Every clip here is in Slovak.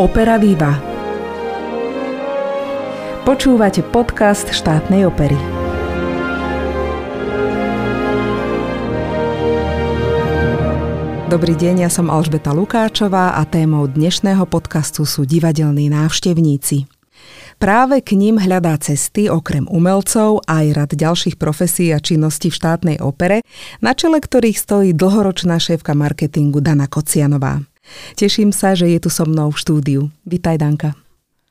Opera Viva. Počúvate podcast štátnej opery. Dobrý deň, ja som Alžbeta Lukáčová a témou dnešného podcastu sú divadelní návštevníci. Práve k ním hľadá cesty okrem umelcov aj rad ďalších profesí a činností v štátnej opere, na čele ktorých stojí dlhoročná šéfka marketingu Dana Kocianová. Teším sa, že je tu so mnou v štúdiu. Vítaj, Danka.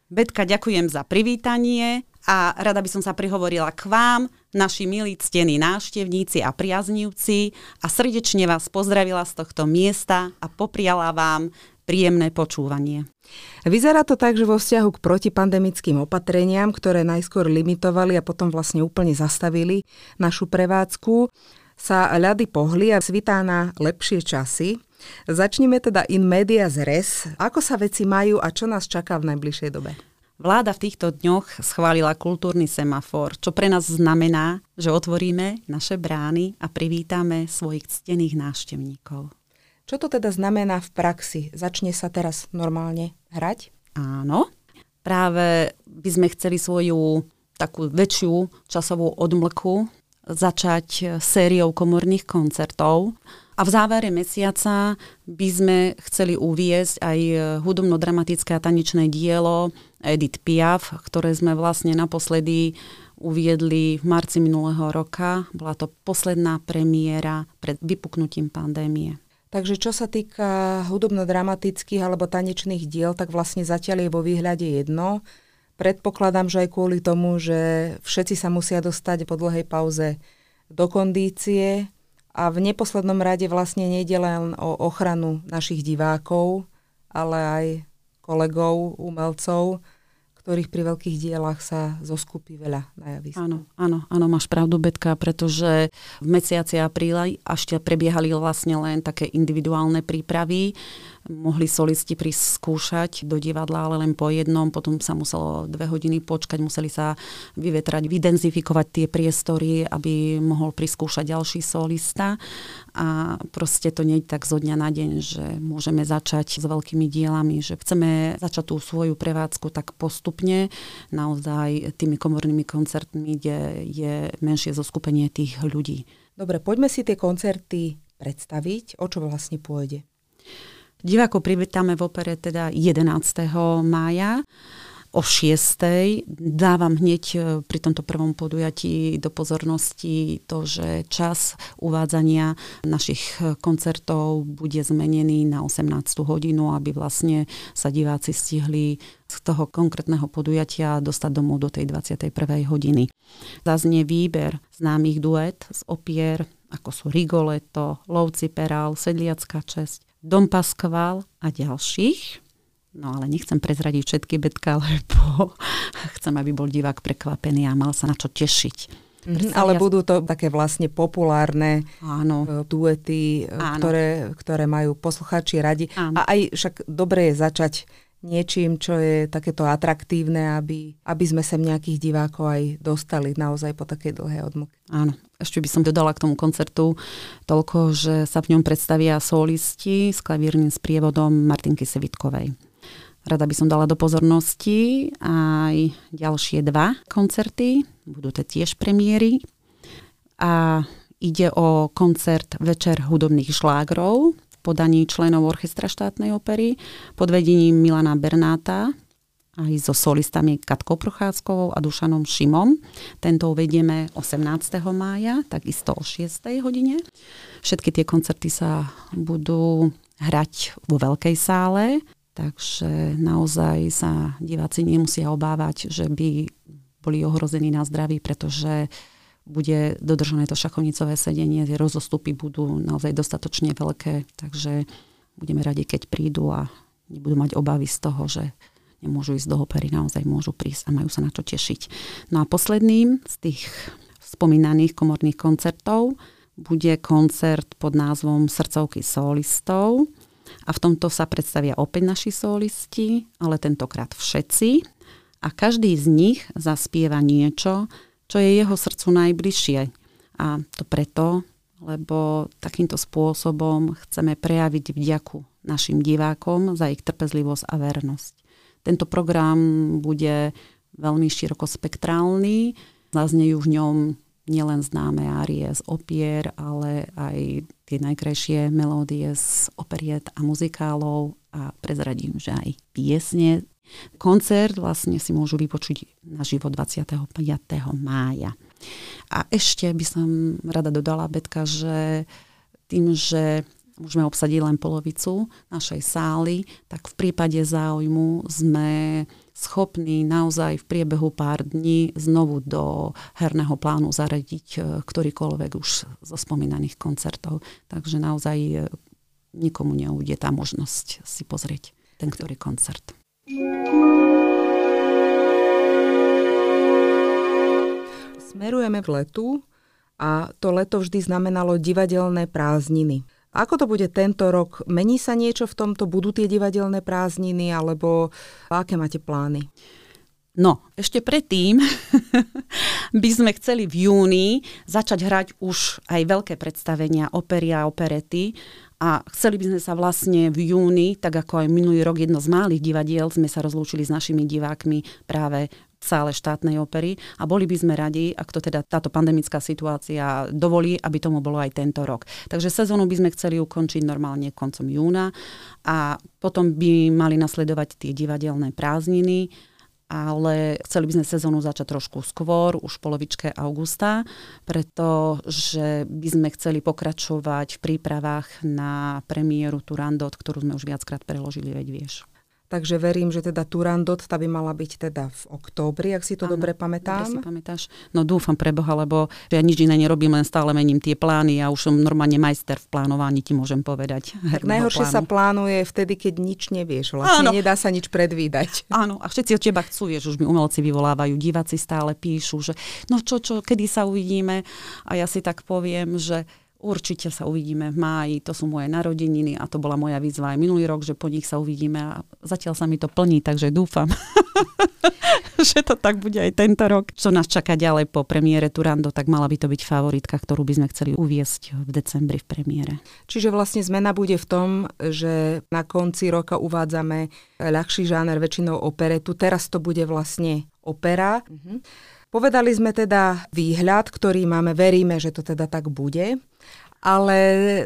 Betka, ďakujem za privítanie a rada by som sa prihovorila k vám, naši milí ctení návštevníci a priaznivci a srdečne vás pozdravila z tohto miesta a popriala vám príjemné počúvanie. Vyzerá to tak, že vo vzťahu k protipandemickým opatreniam, ktoré najskôr limitovali a potom vlastne úplne zastavili našu prevádzku, sa ľady pohli a svitá na lepšie časy. Začneme teda in media res. Ako sa veci majú a čo nás čaká v najbližšej dobe? Vláda v týchto dňoch schválila kultúrny semafor, čo pre nás znamená, že otvoríme naše brány a privítame svojich ctených návštevníkov. Čo to teda znamená v praxi? Začne sa teraz normálne hrať? Áno. Práve by sme chceli svoju takú väčšiu časovú odmlku začať sériou komorných koncertov a v závere mesiaca by sme chceli uviezť aj hudobno-dramatické a tanečné dielo Edith Piaf, ktoré sme vlastne naposledy uviedli v marci minulého roka. Bola to posledná premiéra pred vypuknutím pandémie. Takže čo sa týka hudobno-dramatických alebo tanečných diel, tak vlastne zatiaľ je vo výhľade jedno. Predpokladám, že aj kvôli tomu, že všetci sa musia dostať po dlhej pauze do kondície, a v neposlednom rade vlastne nejde len o ochranu našich divákov, ale aj kolegov, umelcov, ktorých pri veľkých dielach sa zoskupí veľa na javisku. Áno, áno, áno, máš pravdu, Betka, pretože v mesiaci apríla ešte prebiehali vlastne len také individuálne prípravy. Mohli solisti prísť skúšať do divadla, ale len po jednom, potom sa muselo dve hodiny počkať, museli sa vyvetrať, vydenzifikovať tie priestory, aby mohol priskúšať ďalší solista a proste to nie je tak zo dňa na deň, že môžeme začať s veľkými dielami, že chceme začať tú svoju prevádzku tak postupne, naozaj tými komornými koncertmi, kde je menšie zoskupenie tých ľudí. Dobre, poďme si tie koncerty predstaviť, o čo vlastne pôjde. Divákov privítame v opere teda 11. mája o 6. Dávam hneď e, pri tomto prvom podujatí do pozornosti to, že čas uvádzania našich e, koncertov bude zmenený na 18. hodinu, aby vlastne sa diváci stihli z toho konkrétneho podujatia dostať domov do tej 21. hodiny. Zaznie výber známych duet z opier, ako sú Rigoletto, Lovci Perál, Sedliacká česť, Dom Paskval a ďalších. No ale nechcem prezradiť všetky betka, lebo chcem, aby bol divák prekvapený a mal sa na čo tešiť. Mm-hmm, ale ja... budú to také vlastne populárne Áno. E, duety, e, Áno. Ktoré, ktoré majú posluchači radi. Áno. A aj však dobre je začať niečím, čo je takéto atraktívne, aby, aby sme sem nejakých divákov aj dostali naozaj po takej dlhej odmlke. Áno, ešte by som dodala k tomu koncertu toľko, že sa v ňom predstavia solisti s klavírnym sprievodom Martinky Sevitkovej. Rada by som dala do pozornosti aj ďalšie dva koncerty, budú to tiež premiéry. A ide o koncert Večer hudobných šlágrov, podaní členov Orchestra štátnej opery pod vedením Milana Bernáta aj so solistami Katkou Prochádzkovou a Dušanom Šimom. Tento uvedieme 18. mája, takisto o 6. hodine. Všetky tie koncerty sa budú hrať vo veľkej sále, takže naozaj sa diváci nemusia obávať, že by boli ohrození na zdraví, pretože bude dodržané to šachovnicové sedenie, tie rozostupy budú naozaj dostatočne veľké, takže budeme radi, keď prídu a nebudú mať obavy z toho, že nemôžu ísť do opery, naozaj môžu prísť a majú sa na čo tešiť. No a posledným z tých spomínaných komorných koncertov bude koncert pod názvom Srdcovky solistov a v tomto sa predstavia opäť naši solisti, ale tentokrát všetci a každý z nich zaspieva niečo, čo je jeho srdcu najbližšie. A to preto, lebo takýmto spôsobom chceme prejaviť vďaku našim divákom za ich trpezlivosť a vernosť. Tento program bude veľmi širokospektrálny, zaznejú v ňom nielen známe árie z opier, ale aj tie najkrajšie melódie z operiet a muzikálov a prezradím, že aj piesne. Koncert vlastne si môžu vypočuť na živo 25. mája. A ešte by som rada dodala, Betka, že tým, že môžeme obsadiť len polovicu našej sály, tak v prípade záujmu sme schopní naozaj v priebehu pár dní znovu do herného plánu zaradiť e, ktorýkoľvek už zo spomínaných koncertov. Takže naozaj e, nikomu neújde tá možnosť si pozrieť ten ktorý koncert. Smerujeme v letu a to leto vždy znamenalo divadelné prázdniny. Ako to bude tento rok? Mení sa niečo v tomto? Budú tie divadelné prázdniny alebo aké máte plány? No, ešte predtým by sme chceli v júni začať hrať už aj veľké predstavenia, opery a operety. A chceli by sme sa vlastne v júni, tak ako aj minulý rok jedno z malých divadiel, sme sa rozlúčili s našimi divákmi práve sále štátnej opery. A boli by sme radi, ak to teda táto pandemická situácia dovolí, aby tomu bolo aj tento rok. Takže sezónu by sme chceli ukončiť normálne koncom júna a potom by mali nasledovať tie divadelné prázdniny, ale chceli by sme sezónu začať trošku skôr, už v polovičke augusta, pretože by sme chceli pokračovať v prípravách na premiéru Turandot, ktorú sme už viackrát preložili, veď vieš. Takže verím, že teda Turandot tá by mala byť teda v októbri, ak si to ano, dobre pamätám. Dobre si pamätáš. No dúfam pre Boha, lebo ja nič iné nerobím, len stále mením tie plány. Ja už som normálne majster v plánovaní, ti môžem povedať. Tak najhoršie plánu. sa plánuje vtedy, keď nič nevieš. Vlastne ano. nedá sa nič predvídať. Áno, a všetci od teba chcú, vieš, už mi umelci vyvolávajú, diváci stále píšu, že no čo, čo, kedy sa uvidíme. A ja si tak poviem, že Určite sa uvidíme v máji, to sú moje narodeniny a to bola moja výzva aj minulý rok, že po nich sa uvidíme a zatiaľ sa mi to plní, takže dúfam, že to tak bude aj tento rok. Čo nás čaká ďalej po premiére Turando, tak mala by to byť favoritka, ktorú by sme chceli uviesť v decembri v premiére. Čiže vlastne zmena bude v tom, že na konci roka uvádzame ľahší žáner, väčšinou operetu. Teraz to bude vlastne opera. Mhm. Povedali sme teda výhľad, ktorý máme, veríme, že to teda tak bude. Ale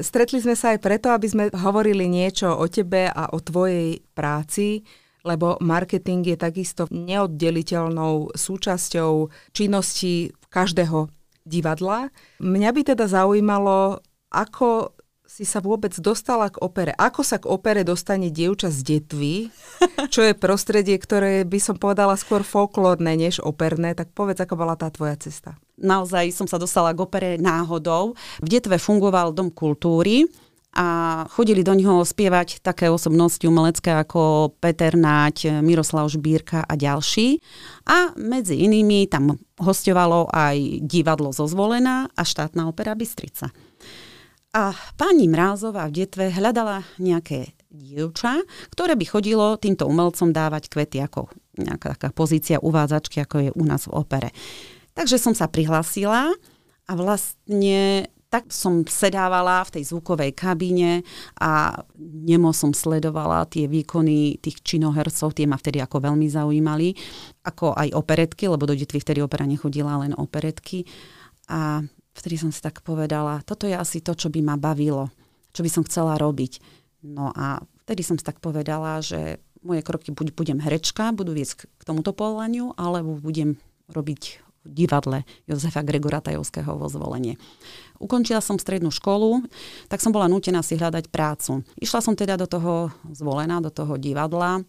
stretli sme sa aj preto, aby sme hovorili niečo o tebe a o tvojej práci, lebo marketing je takisto neoddeliteľnou súčasťou činnosti každého divadla. Mňa by teda zaujímalo, ako si sa vôbec dostala k opere? Ako sa k opere dostane dievča z detvy, čo je prostredie, ktoré by som povedala skôr folklórne než operné, tak povedz, ako bola tá tvoja cesta. Naozaj som sa dostala k opere náhodou. V detve fungoval Dom kultúry, a chodili do neho spievať také osobnosti umelecké ako Peter Náť, Miroslav Žbírka a ďalší. A medzi inými tam hostovalo aj divadlo zo Zvolená a štátna opera Bystrica. A pani Mrázová v detve hľadala nejaké dievča, ktoré by chodilo týmto umelcom dávať kvety ako nejaká taká pozícia uvádzačky, ako je u nás v opere. Takže som sa prihlásila a vlastne tak som sedávala v tej zvukovej kabíne a nemo som sledovala tie výkony tých činohercov, tie ma vtedy ako veľmi zaujímali, ako aj operetky, lebo do detvy vtedy opera nechodila, len operetky. A vtedy som si tak povedala, toto je asi to, čo by ma bavilo, čo by som chcela robiť. No a vtedy som si tak povedala, že moje kroky buď budem herečka, budú viesť k tomuto povolaniu, alebo budem robiť divadle Jozefa Gregora Tajovského vo zvolenie. Ukončila som strednú školu, tak som bola nútená si hľadať prácu. Išla som teda do toho zvolená, do toho divadla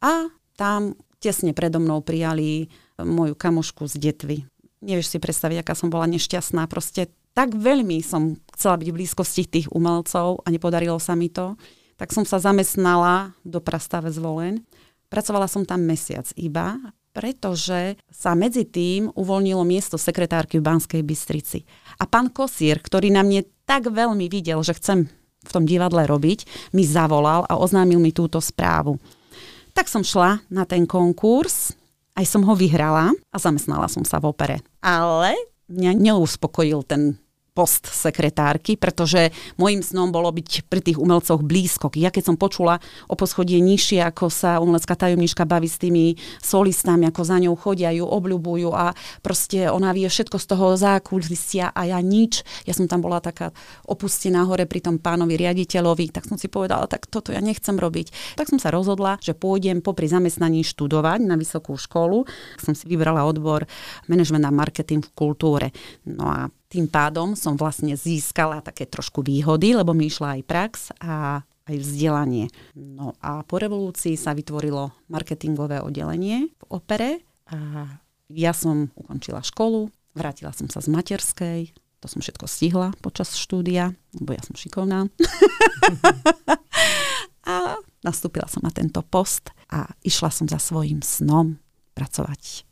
a tam tesne predo mnou prijali moju kamošku z detvy nevieš si predstaviť, aká som bola nešťastná. Proste tak veľmi som chcela byť v blízkosti tých umelcov a nepodarilo sa mi to. Tak som sa zamestnala do Prastave zvolen. Pracovala som tam mesiac iba, pretože sa medzi tým uvoľnilo miesto sekretárky v Banskej Bystrici. A pán Kosier, ktorý na mne tak veľmi videl, že chcem v tom divadle robiť, mi zavolal a oznámil mi túto správu. Tak som šla na ten konkurs aj som ho vyhrala a zamestnala som sa v opere. Ale mňa neuspokojil ten post sekretárky, pretože môjim snom bolo byť pri tých umelcoch blízko. Ja keď som počula o poschodie nižšie, ako sa umelecká tajomnička baví s tými solistami, ako za ňou chodia, ju obľubujú a proste ona vie všetko z toho zákulisia a ja nič. Ja som tam bola taká opustená hore pri tom pánovi riaditeľovi, tak som si povedala, tak toto ja nechcem robiť. Tak som sa rozhodla, že pôjdem popri zamestnaní študovať na vysokú školu. Som si vybrala odbor manažment a marketing v kultúre. No a tým pádom som vlastne získala také trošku výhody, lebo mi išla aj prax a aj vzdelanie. No a po revolúcii sa vytvorilo marketingové oddelenie v opere a ja som ukončila školu, vrátila som sa z materskej, to som všetko stihla počas štúdia, lebo ja som šikovná. a nastúpila som na tento post a išla som za svojim snom pracovať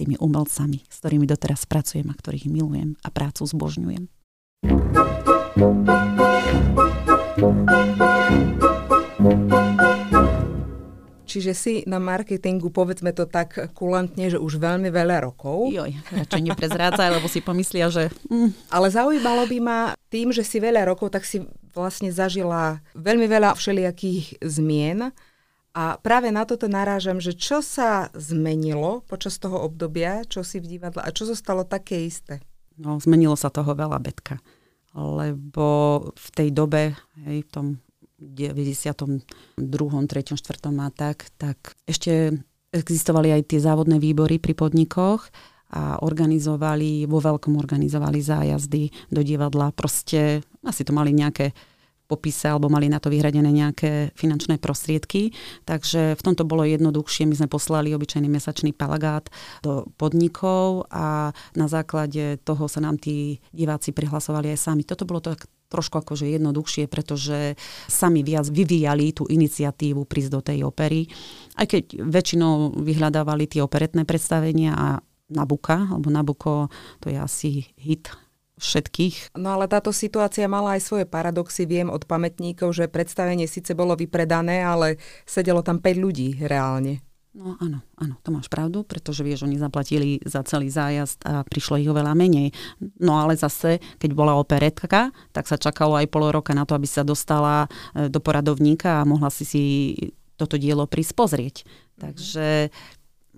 tými umelcami, s ktorými doteraz pracujem a ktorých milujem a prácu zbožňujem. Čiže si na marketingu, povedzme to tak kulantne, že už veľmi veľa rokov. Joj, radšej neprezrádzaj, lebo si pomyslia, že... Mm. Ale zaujímalo by ma tým, že si veľa rokov, tak si vlastne zažila veľmi veľa všelijakých zmien. A práve na toto narážam, že čo sa zmenilo počas toho obdobia, čo si v divadle a čo zostalo také isté? No, zmenilo sa toho veľa, Betka. Lebo v tej dobe, hej, v tom 92., 3., 4. a tak, tak ešte existovali aj tie závodné výbory pri podnikoch a organizovali, vo veľkom organizovali zájazdy do divadla. Proste asi to mali nejaké popise alebo mali na to vyhradené nejaké finančné prostriedky. Takže v tomto bolo jednoduchšie. My sme poslali obyčajný mesačný palagát do podnikov a na základe toho sa nám tí diváci prihlasovali aj sami. Toto bolo tak trošku akože jednoduchšie, pretože sami viac vyvíjali tú iniciatívu prísť do tej opery. Aj keď väčšinou vyhľadávali tie operetné predstavenia a Nabuka, alebo Nabuko, to je asi hit všetkých. No ale táto situácia mala aj svoje paradoxy. Viem od pamätníkov, že predstavenie síce bolo vypredané, ale sedelo tam 5 ľudí reálne. No áno, áno, to máš pravdu, pretože vieš, oni zaplatili za celý zájazd a prišlo ich oveľa menej. No ale zase, keď bola operetka, tak sa čakalo aj pol roka na to, aby sa dostala e, do poradovníka a mohla si si toto dielo prísť pozrieť. Takže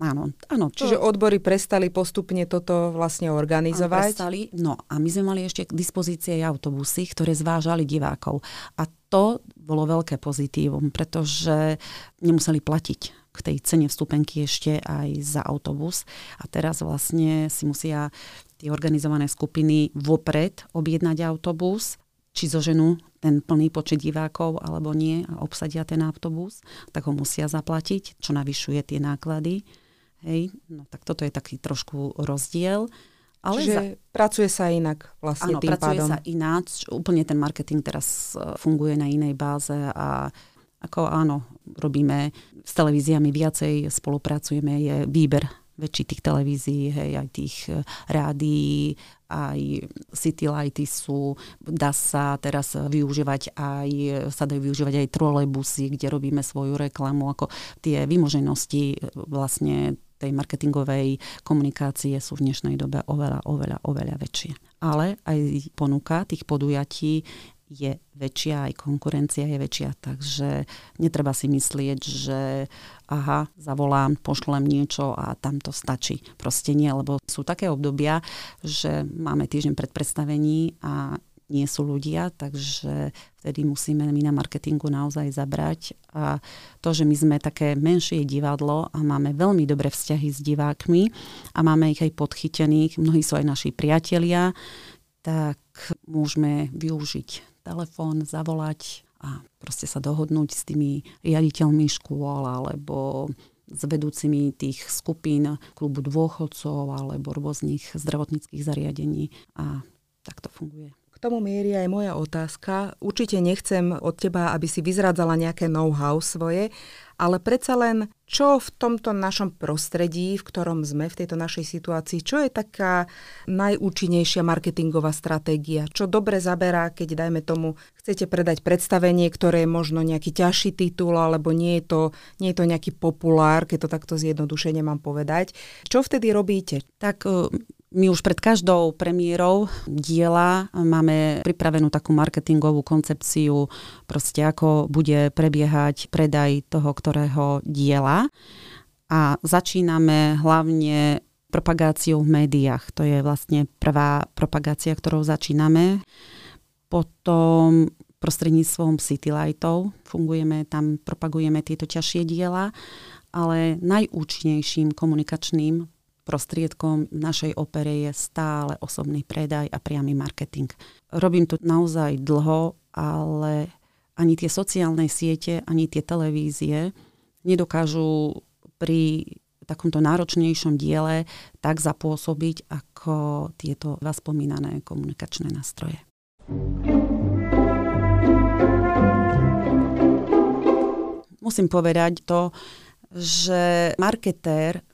Áno, áno. To... Čiže odbory prestali postupne toto vlastne organizovať? Prestali, no a my sme mali ešte k dispozícii aj autobusy, ktoré zvážali divákov. A to bolo veľké pozitívum, pretože nemuseli platiť k tej cene vstupenky ešte aj za autobus. A teraz vlastne si musia tie organizované skupiny vopred objednať autobus, či zoženú ten plný počet divákov alebo nie a obsadia ten autobus, tak ho musia zaplatiť, čo navyšuje tie náklady. Hej, no tak toto je taký trošku rozdiel. Ale Čiže za... pracuje sa inak vlastne áno, tým pracuje pádom. sa ináč. Úplne ten marketing teraz e, funguje na inej báze a ako áno, robíme s televíziami viacej, spolupracujeme, je výber väčší tých televízií, hej, aj tých e, rádií, aj city lighty sú, dá sa teraz využívať aj, sa dajú využívať aj trolejbusy, kde robíme svoju reklamu, ako tie vymoženosti e, vlastne tej marketingovej komunikácie sú v dnešnej dobe oveľa, oveľa, oveľa väčšie. Ale aj ponuka tých podujatí je väčšia, aj konkurencia je väčšia, takže netreba si myslieť, že aha, zavolám, pošlem niečo a tam to stačí. Proste nie, lebo sú také obdobia, že máme týždeň pred predstavení a nie sú ľudia, takže vtedy musíme my na marketingu naozaj zabrať. A to, že my sme také menšie divadlo a máme veľmi dobré vzťahy s divákmi a máme ich aj podchytených, mnohí sú aj naši priatelia, tak môžeme využiť telefón, zavolať a proste sa dohodnúť s tými riaditeľmi škôl alebo s vedúcimi tých skupín klubu dôchodcov alebo rôznych zdravotníckých zariadení a tak to funguje tomu mierí aj moja otázka. Určite nechcem od teba, aby si vyzradzala nejaké know-how svoje, ale predsa len, čo v tomto našom prostredí, v ktorom sme, v tejto našej situácii, čo je taká najúčinnejšia marketingová stratégia? Čo dobre zaberá, keď, dajme tomu, chcete predať predstavenie, ktoré je možno nejaký ťažší titul, alebo nie je to, nie je to nejaký populár, keď to takto zjednodušene mám povedať. Čo vtedy robíte? Tak My už pred každou premiérou diela máme pripravenú takú marketingovú koncepciu, proste ako bude prebiehať predaj toho, ktorého diela. A začíname hlavne propagáciou v médiách. To je vlastne prvá propagácia, ktorou začíname. Potom prostredníctvom Citylightov fungujeme, tam propagujeme tieto ťažšie diela, ale najúčinnejším komunikačným prostriedkom našej opere je stále osobný predaj a priamy marketing. Robím to naozaj dlho, ale ani tie sociálne siete, ani tie televízie nedokážu pri takomto náročnejšom diele tak zapôsobiť ako tieto vás spomínané komunikačné nástroje. Musím povedať to, že marketér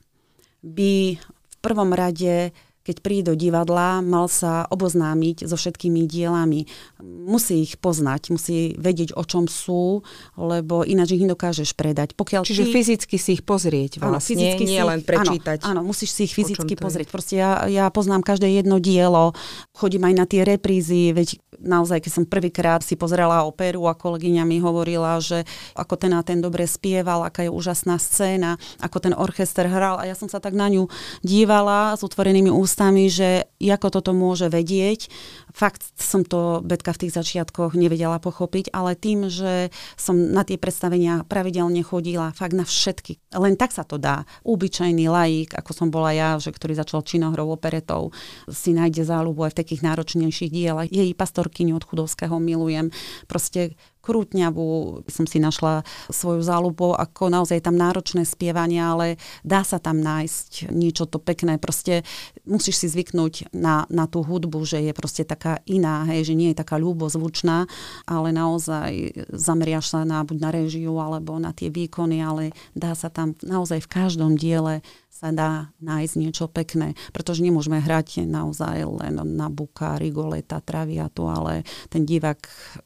by v prvom rade keď príde do divadla, mal sa oboznámiť so všetkými dielami. Musí ich poznať, musí vedieť, o čom sú, lebo ináč ich nedokážeš predať. Pokiaľ Čiže ty... fyzicky si ich pozrieť vlastne, áno, fyzicky nie si len prečítať. Áno, áno, musíš si ich fyzicky pozrieť. Proste ja, ja poznám každé jedno dielo, chodím aj na tie reprízy, veď naozaj, keď som prvýkrát si pozerala operu a kolegyňa mi hovorila, že ako ten a ten dobre spieval, aká je úžasná scéna, ako ten orchester hral a ja som sa tak na ňu dívala s otvorenými ústami ústami, že ako toto môže vedieť. Fakt som to Betka v tých začiatkoch nevedela pochopiť, ale tým, že som na tie predstavenia pravidelne chodila, fakt na všetky. Len tak sa to dá. Úbyčajný laik, ako som bola ja, že ktorý začal činohrou operetov, si nájde záľubu aj v takých náročnejších dielach. Jej pastorkyňu od Chudovského milujem. Proste krútňavú, som si našla svoju záľubu, ako naozaj tam náročné spievanie, ale dá sa tam nájsť niečo to pekné. Proste musíš si zvyknúť na, na tú hudbu, že je proste taká iná, hej, že nie je taká ľúbozvučná, ale naozaj zameriaš sa na, buď na režiu alebo na tie výkony, ale dá sa tam naozaj v každom diele sa dá nájsť niečo pekné, pretože nemôžeme hrať naozaj len na buka, rigoleta, traviatu, ale ten divák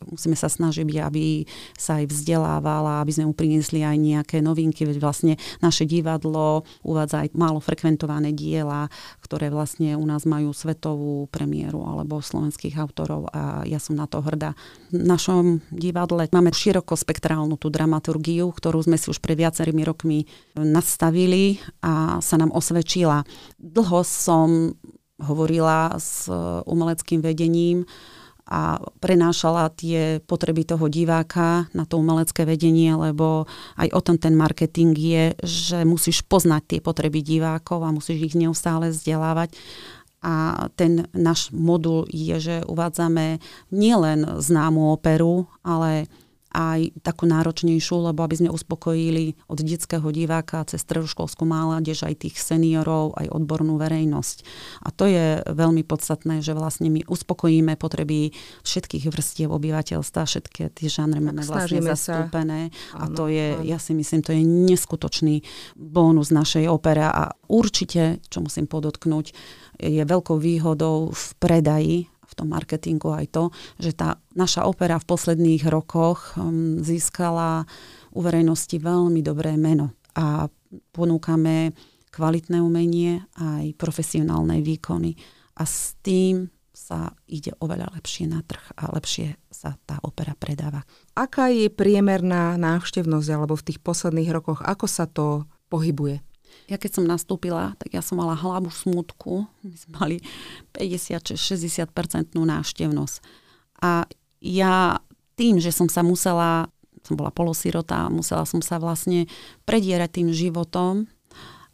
musíme sa snažiť, aby sa aj vzdelával a aby sme mu priniesli aj nejaké novinky, veď vlastne naše divadlo uvádza aj málo frekventované diela, ktoré vlastne u nás majú svetovú premiéru alebo slovenských autorov a ja som na to hrdá. V našom divadle máme širokospektrálnu tú dramaturgiu, ktorú sme si už pred viacerými rokmi nastavili a sa nám osvedčila. Dlho som hovorila s umeleckým vedením a prenášala tie potreby toho diváka na to umelecké vedenie, lebo aj o tom ten marketing je, že musíš poznať tie potreby divákov a musíš ich neustále vzdelávať. A ten náš modul je, že uvádzame nielen známu operu, ale aj takú náročnejšiu, lebo aby sme uspokojili od detského diváka cez stredoškolskú mládež aj tých seniorov, aj odbornú verejnosť. A to je veľmi podstatné, že vlastne my uspokojíme potreby všetkých vrstiev obyvateľstva, všetky tie žánry máme vlastne zastúpené. Sa. A to je, áno. ja si myslím, to je neskutočný bónus našej opera a určite, čo musím podotknúť, je veľkou výhodou v predaji v tom marketingu aj to, že tá naša opera v posledných rokoch um, získala u verejnosti veľmi dobré meno a ponúkame kvalitné umenie aj profesionálne výkony. A s tým sa ide oveľa lepšie na trh a lepšie sa tá opera predáva. Aká je priemerná návštevnosť alebo v tých posledných rokoch, ako sa to pohybuje? Ja keď som nastúpila, tak ja som mala hlavu smutku. My sme mali 50-60% návštevnosť. A ja tým, že som sa musela, som bola polosirota, musela som sa vlastne predierať tým životom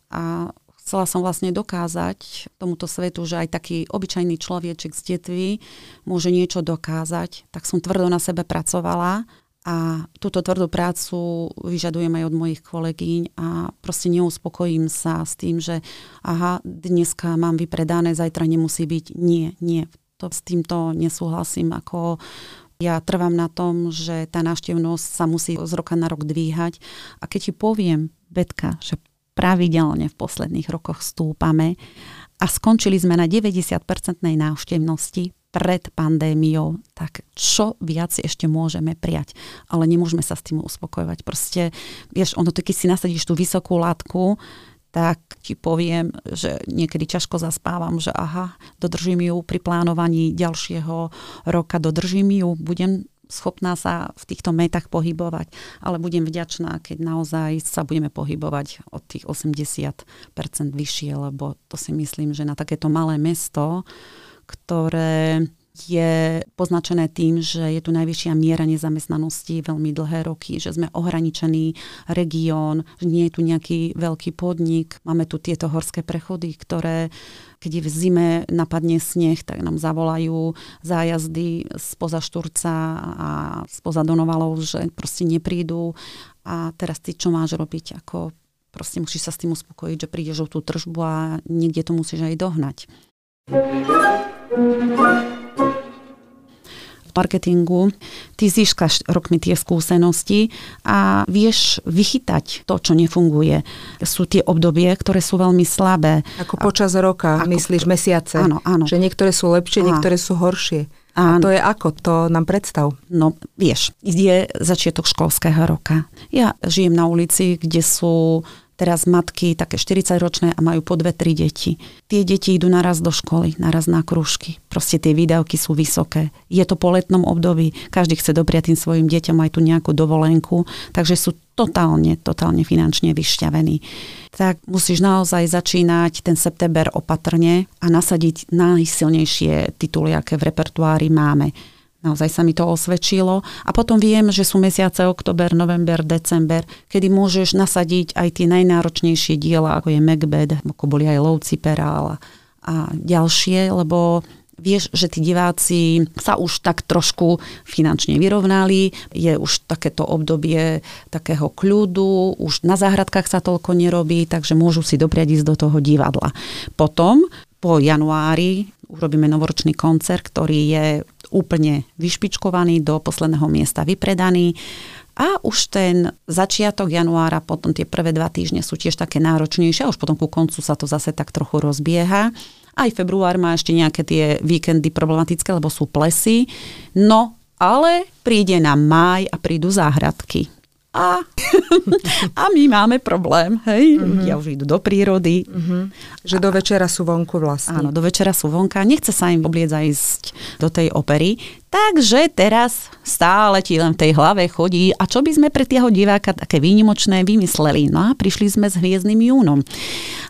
a chcela som vlastne dokázať tomuto svetu, že aj taký obyčajný človeček z detvy môže niečo dokázať, tak som tvrdo na sebe pracovala a túto tvrdú prácu vyžadujem aj od mojich kolegyň a proste neuspokojím sa s tým, že aha, dneska mám vypredané, zajtra nemusí byť. Nie, nie. To, s týmto nesúhlasím. Ako ja trvám na tom, že tá návštevnosť sa musí z roka na rok dvíhať. A keď ti poviem, Betka, že pravidelne v posledných rokoch stúpame a skončili sme na 90% návštevnosti, pred pandémiou, tak čo viac ešte môžeme prijať. Ale nemôžeme sa s tým uspokojovať. Proste, vieš, ono to, keď si nasadíš tú vysokú látku, tak ti poviem, že niekedy ťažko zaspávam, že aha, dodržím ju pri plánovaní ďalšieho roka, dodržím ju, budem schopná sa v týchto metách pohybovať, ale budem vďačná, keď naozaj sa budeme pohybovať od tých 80% vyššie, lebo to si myslím, že na takéto malé mesto, ktoré je poznačené tým, že je tu najvyššia miera nezamestnanosti veľmi dlhé roky, že sme ohraničený región, že nie je tu nejaký veľký podnik. Máme tu tieto horské prechody, ktoré keď v zime napadne sneh, tak nám zavolajú zájazdy spoza Šturca a spoza Donovalov, že proste neprídu. A teraz ty čo máš robiť? Ako proste musíš sa s tým uspokojiť, že prídeš o tú tržbu a niekde to musíš aj dohnať marketingu, ty získaš rokmi tie skúsenosti a vieš vychytať to, čo nefunguje. Sú tie obdobie, ktoré sú veľmi slabé. Ako počas roka, ako, myslíš mesiace? Áno, áno. Že niektoré sú lepšie, niektoré sú horšie. A to je ako? To nám predstav. No, vieš, je začiatok školského roka. Ja žijem na ulici, kde sú teraz matky také 40-ročné a majú po dve, tri deti. Tie deti idú naraz do školy, naraz na krúžky. Proste tie výdavky sú vysoké. Je to po letnom období, každý chce dopriať tým svojim deťom aj tu nejakú dovolenku, takže sú totálne, totálne finančne vyšťavení. Tak musíš naozaj začínať ten september opatrne a nasadiť najsilnejšie tituly, aké v repertoári máme Naozaj sa mi to osvedčilo. A potom viem, že sú mesiace oktober, november, december, kedy môžeš nasadiť aj tie najnáročnejšie diela, ako je Macbeth, ako boli aj Lovci Perál a ďalšie, lebo vieš, že tí diváci sa už tak trošku finančne vyrovnali, je už takéto obdobie takého kľudu, už na záhradkách sa toľko nerobí, takže môžu si dopriať ísť do toho divadla. Potom po januári urobíme novoročný koncert, ktorý je úplne vyšpičkovaný, do posledného miesta vypredaný. A už ten začiatok januára, potom tie prvé dva týždne sú tiež také náročnejšie, a už potom ku koncu sa to zase tak trochu rozbieha. Aj február má ešte nejaké tie víkendy problematické, lebo sú plesy. No, ale príde na máj a prídu záhradky a, a my máme problém, hej, mm-hmm. ľudia už idú do prírody. Mm-hmm. Že do večera sú vonku vlastne. Áno, do večera sú vonka, nechce sa im obliecť ísť do tej opery, takže teraz stále ti len v tej hlave chodí, a čo by sme pre tieho diváka také výnimočné vymysleli? No a prišli sme s Hviezdnym júnom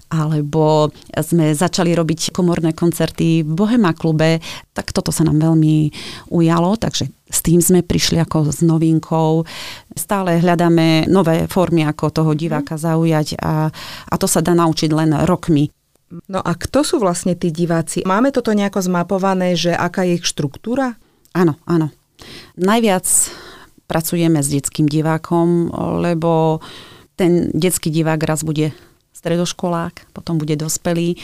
alebo sme začali robiť komorné koncerty v Bohema klube, tak toto sa nám veľmi ujalo, takže s tým sme prišli ako s novinkou. Stále hľadáme nové formy, ako toho diváka zaujať a, a to sa dá naučiť len rokmi. No a kto sú vlastne tí diváci? Máme toto nejako zmapované, že aká je ich štruktúra? Áno, áno. Najviac pracujeme s detským divákom, lebo ten detský divák raz bude stredoškolák, potom bude dospelý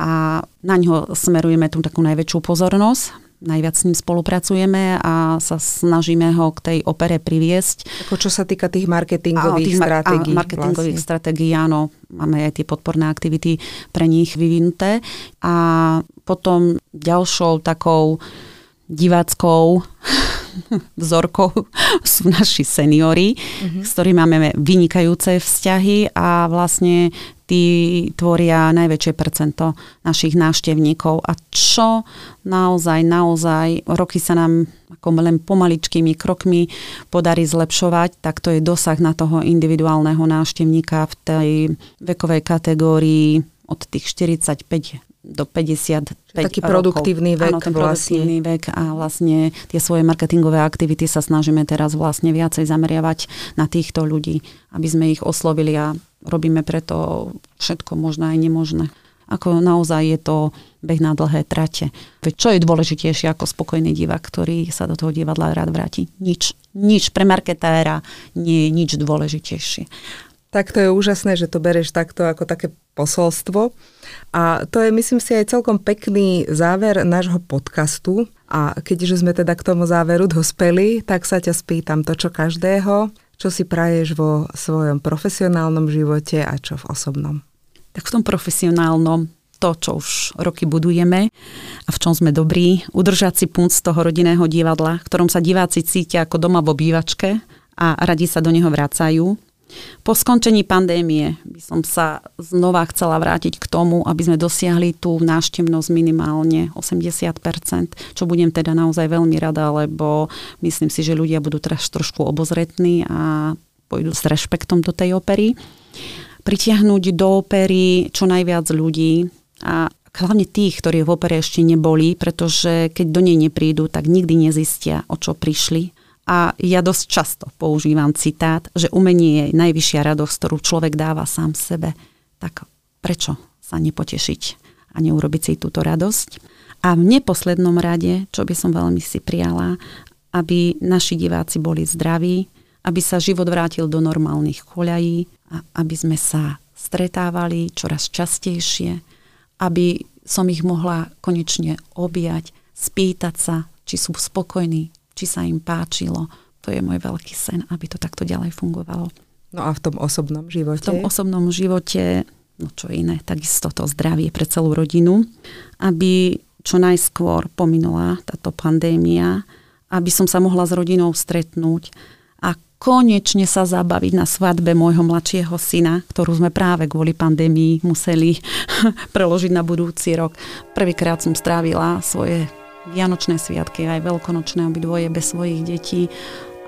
a na ňo smerujeme tú takú najväčšiu pozornosť. Najviac s ním spolupracujeme a sa snažíme ho k tej opere priviesť. Ako čo sa týka tých marketingových tých stratégií. A marketingových vlastne. stratégií, áno. Máme aj tie podporné aktivity pre nich vyvinuté. A potom ďalšou takou diváckou vzorkou sú naši seniory, mm-hmm. s ktorými máme vynikajúce vzťahy a vlastne tí tvoria najväčšie percento našich návštevníkov. A čo naozaj, naozaj, roky sa nám ako len pomaličkými krokmi podarí zlepšovať, tak to je dosah na toho individuálneho návštevníka v tej vekovej kategórii od tých 45 do 55 Taký rokov. produktívny vek. Áno, ten vlastne. produktívny vek a vlastne tie svoje marketingové aktivity sa snažíme teraz vlastne viacej zameriavať na týchto ľudí, aby sme ich oslovili a robíme preto všetko možné aj nemožné. Ako naozaj je to beh na dlhé trate. Veď čo je dôležitejšie ako spokojný divák, ktorý sa do toho divadla rád vráti? Nič. Nič pre marketéra nie je nič dôležitejšie. Tak to je úžasné, že to bereš takto ako také posolstvo. A to je, myslím si, aj celkom pekný záver nášho podcastu. A keďže sme teda k tomu záveru dospeli, tak sa ťa spýtam to, čo každého. Čo si praješ vo svojom profesionálnom živote a čo v osobnom? Tak v tom profesionálnom to, čo už roky budujeme a v čom sme dobrí, udržať si punc toho rodinného divadla, v ktorom sa diváci cítia ako doma v obývačke a radi sa do neho vracajú Po skončení pandémie by som sa znova chcela vrátiť k tomu, aby sme dosiahli tú náštevnosť minimálne 80%, čo budem teda naozaj veľmi rada, lebo myslím si, že ľudia budú teraz trošku obozretní a pôjdu s rešpektom do tej opery. Pritiahnuť do opery čo najviac ľudí a hlavne tých, ktorí v opere ešte neboli, pretože keď do nej neprídu, tak nikdy nezistia, o čo prišli a ja dosť často používam citát, že umenie je najvyššia radosť, ktorú človek dáva sám sebe. Tak prečo sa nepotešiť a neurobiť si túto radosť? A v neposlednom rade, čo by som veľmi si prijala, aby naši diváci boli zdraví, aby sa život vrátil do normálnych koľají a aby sme sa stretávali čoraz častejšie, aby som ich mohla konečne objať, spýtať sa, či sú spokojní, či sa im páčilo. To je môj veľký sen, aby to takto ďalej fungovalo. No a v tom osobnom živote? V tom osobnom živote, no čo iné, takisto to zdravie pre celú rodinu, aby čo najskôr pominula táto pandémia, aby som sa mohla s rodinou stretnúť a konečne sa zabaviť na svadbe môjho mladšieho syna, ktorú sme práve kvôli pandémii museli preložiť na budúci rok. Prvýkrát som strávila svoje Vianočné sviatky, aj veľkonočné obidvoje bez svojich detí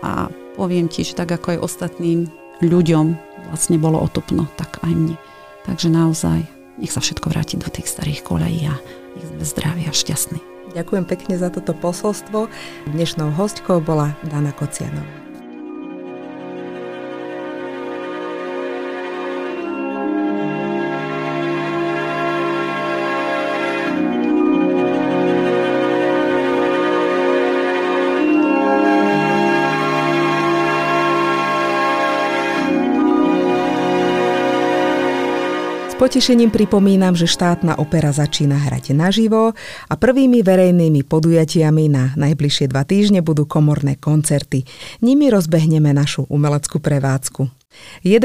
a poviem ti, že tak ako aj ostatným ľuďom vlastne bolo otopno, tak aj mne. Takže naozaj nech sa všetko vráti do tých starých kolejí a nech sme zdraví a šťastní. Ďakujem pekne za toto posolstvo. Dnešnou hostkou bola Dana Kocianová. Potešením pripomínam, že štátna opera začína hrať naživo a prvými verejnými podujatiami na najbližšie dva týždne budú komorné koncerty. Nimi rozbehneme našu umeleckú prevádzku. 11.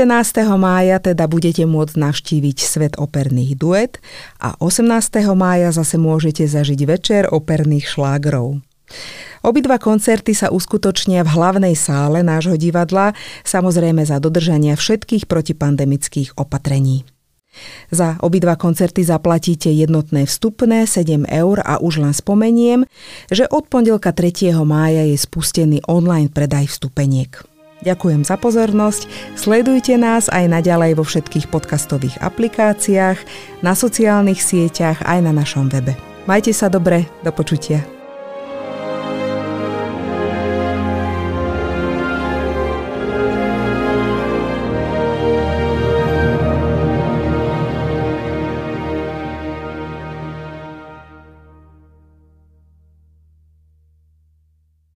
mája teda budete môcť navštíviť svet operných duet a 18. mája zase môžete zažiť večer operných šlágrov. Obidva koncerty sa uskutočnia v hlavnej sále nášho divadla, samozrejme za dodržania všetkých protipandemických opatrení. Za obidva koncerty zaplatíte jednotné vstupné 7 eur a už len spomeniem, že od pondelka 3. mája je spustený online predaj vstupeniek. Ďakujem za pozornosť, sledujte nás aj naďalej vo všetkých podcastových aplikáciách, na sociálnych sieťach aj na našom webe. Majte sa dobre, do počutia.